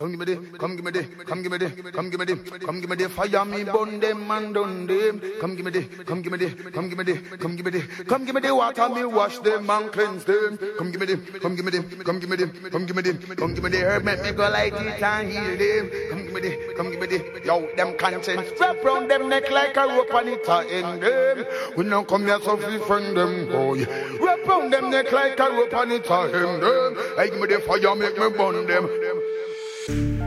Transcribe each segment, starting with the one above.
Come give me the, come give me the, come give me the, come give me the, come give me the fire me burn them and done them. Come give me the, come give me the, come give me the, come give me the, come give me the water me wash them and cleanse them. Come give me the, come give me the, come give me the, come give me the, come give me the herb make me go like it and heal them. Come give me the, come give me the, yo them conscience wrap round them neck like a rope and it a end them. We now come here so we friend them boy. Wrap round them neck like a rope and it a end them. Hey give me the fire make me burn them. Girls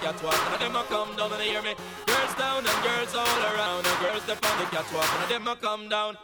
catwalk and them a come down and hear me. Girls down and girls all around. And girls up on the catwalk and them a come down.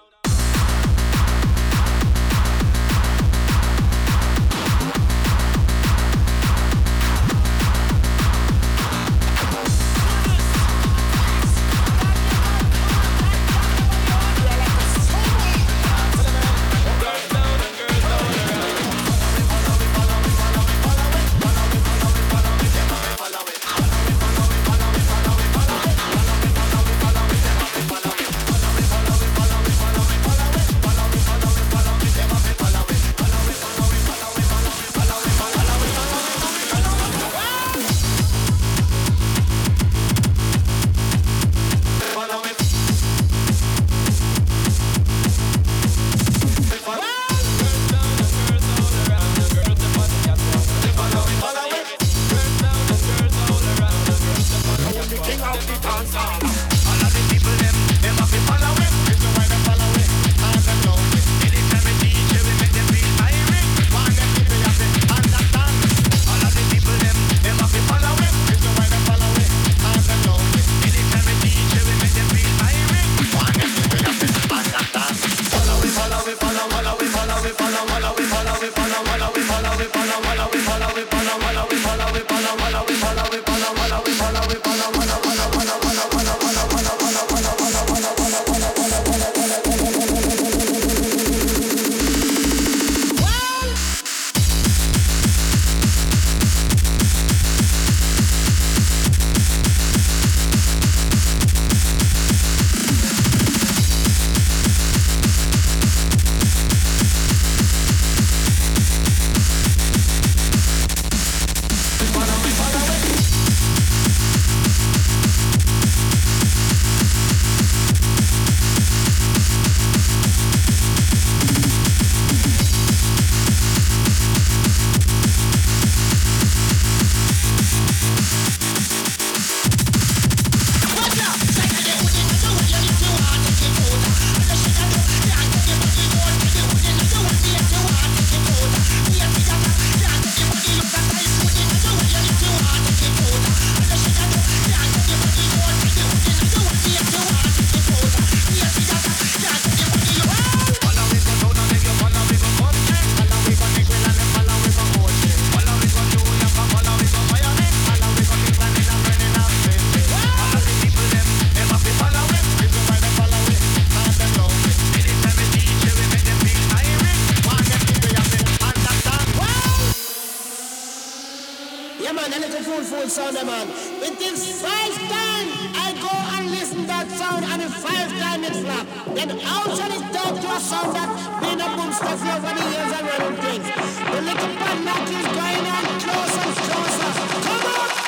Man. It is five time I go and listen that sound, and the five times it flop. Then outside it down to a sound that been a boom stuff over the years and running things. The little padlock is going on closer and closer. Come on!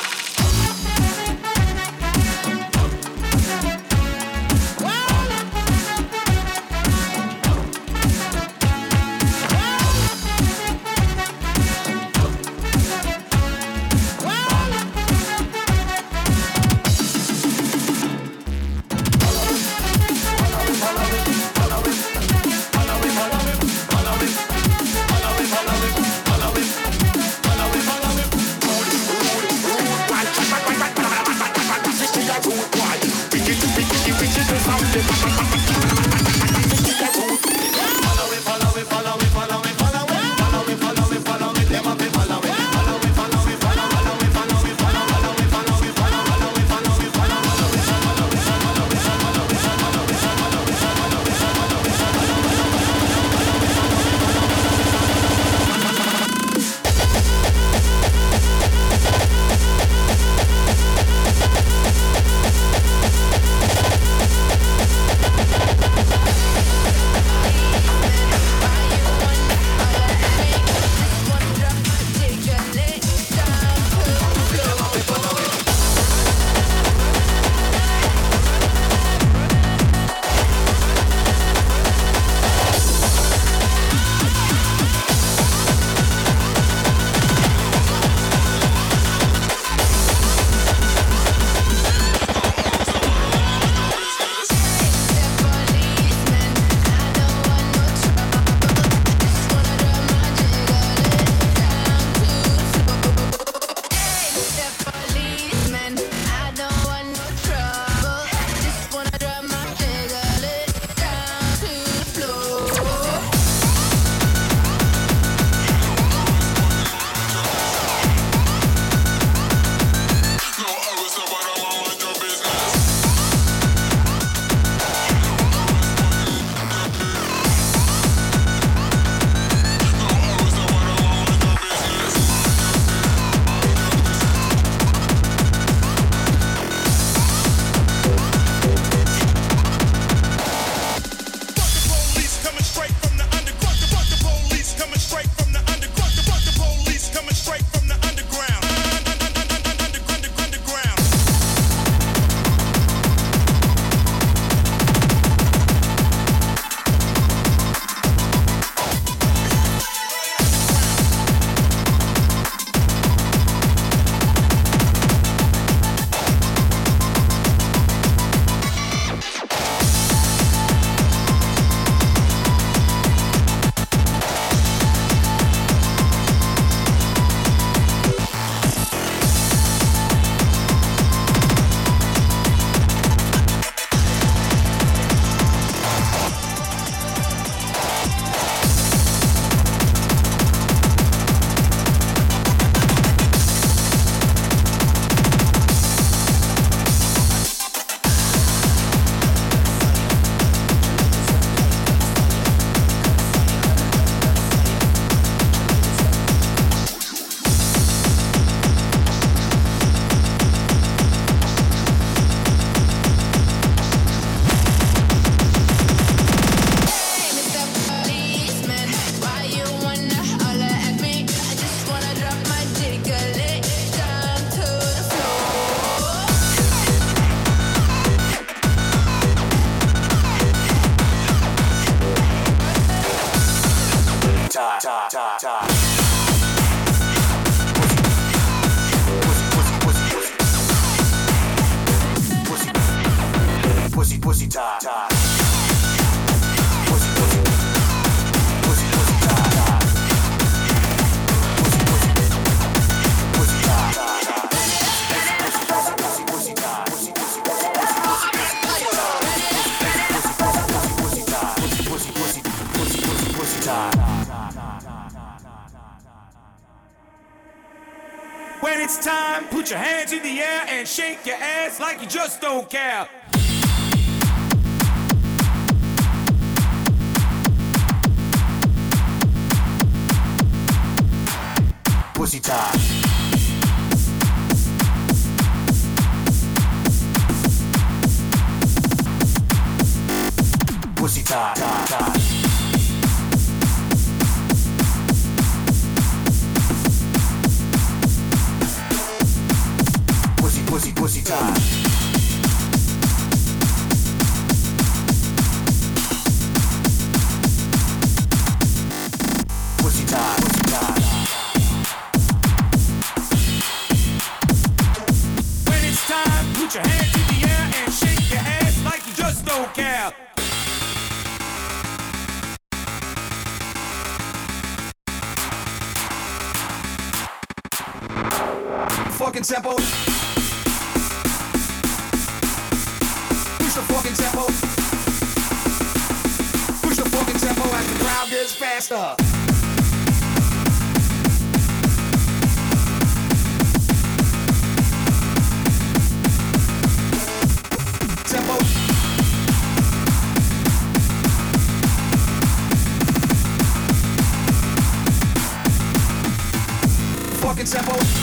Don't care. Fucking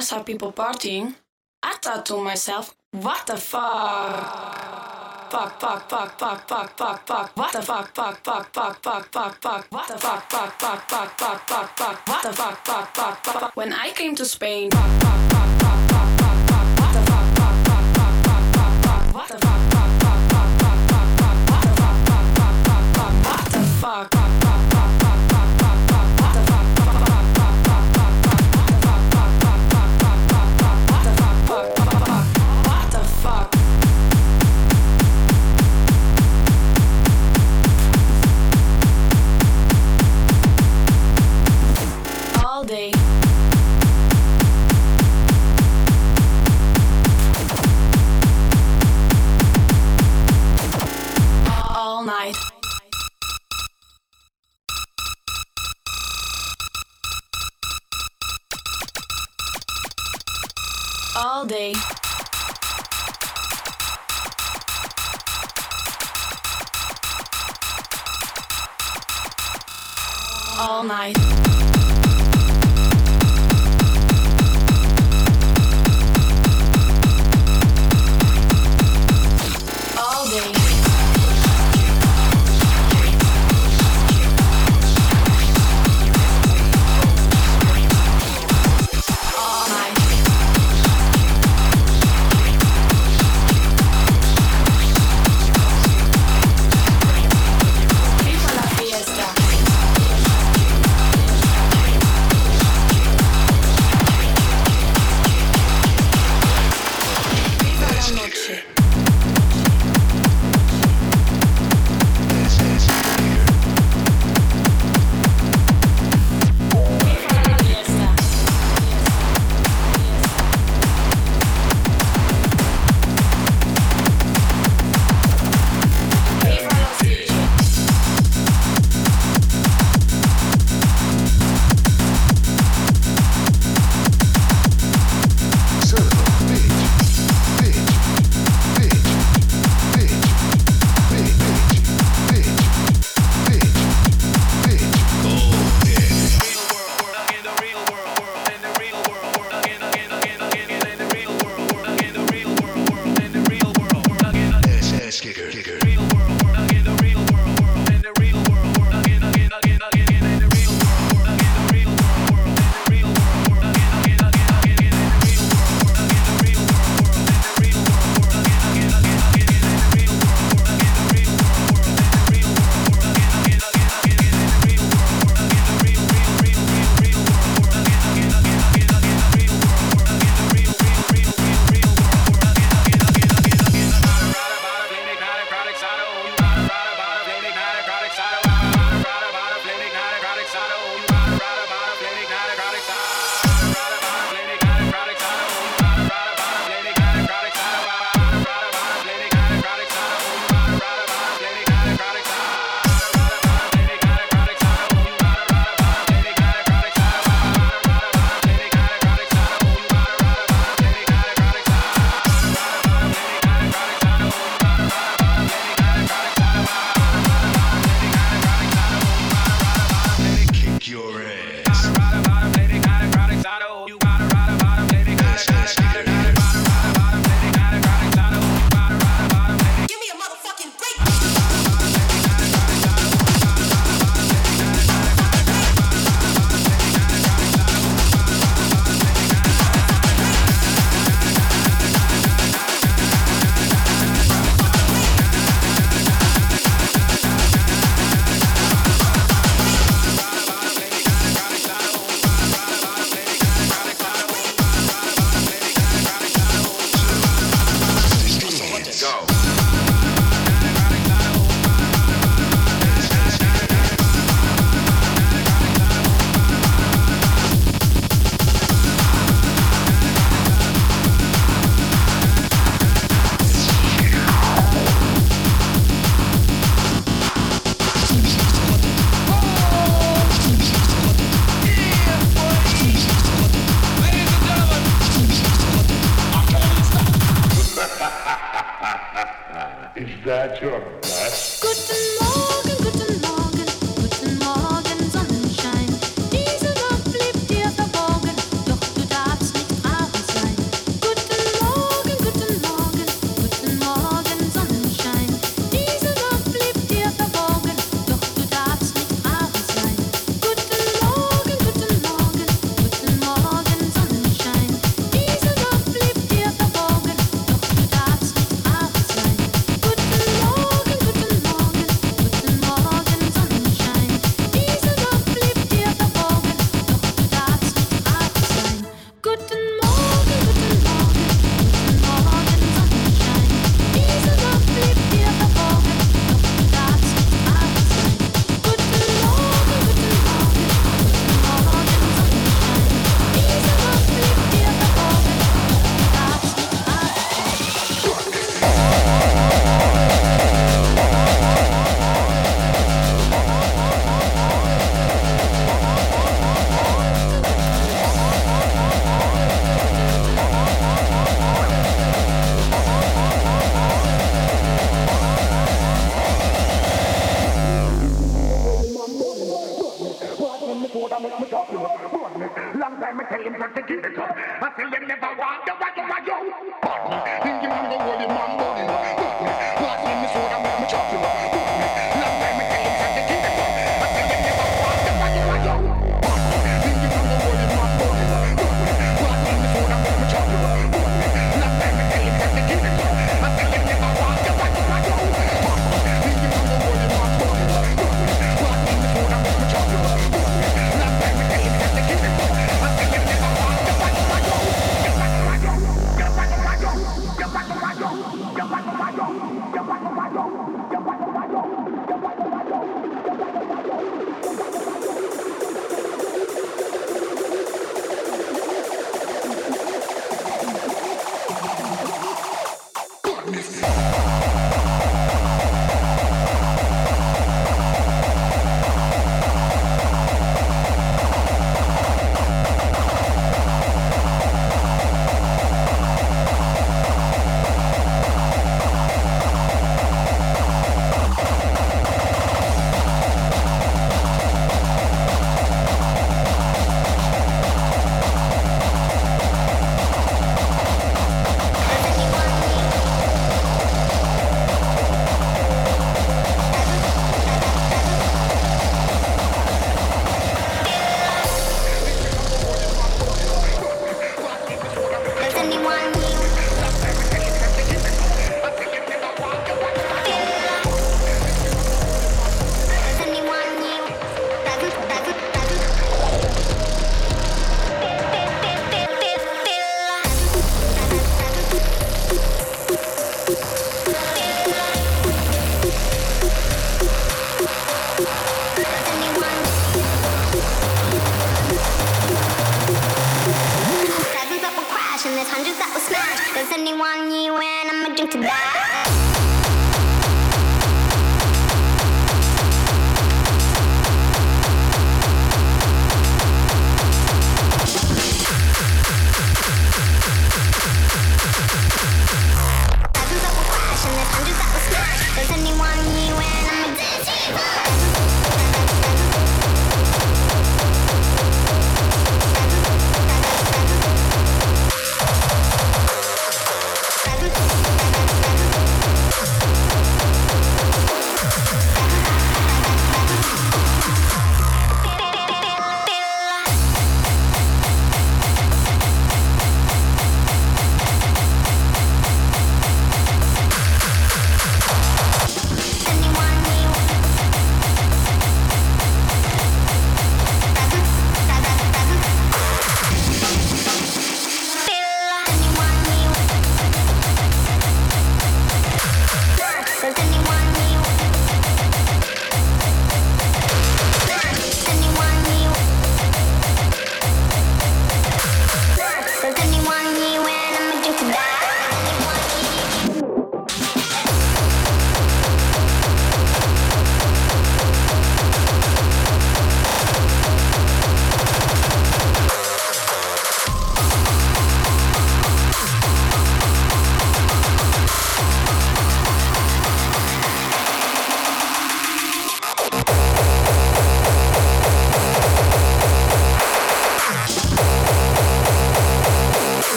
I saw people partying, I thought to myself, what the fuck? Fuck, fuck, fuck, fuck, fuck, fuck, fuck. What the fuck, fuck, fuck, fuck, fuck, fuck, fuck. What the fuck, fuck, fuck, fuck, fuck, fuck, fuck. What the fuck, fuck, fuck, fuck. When I came to Spain, fuck, fuck, fuck. Day. All night.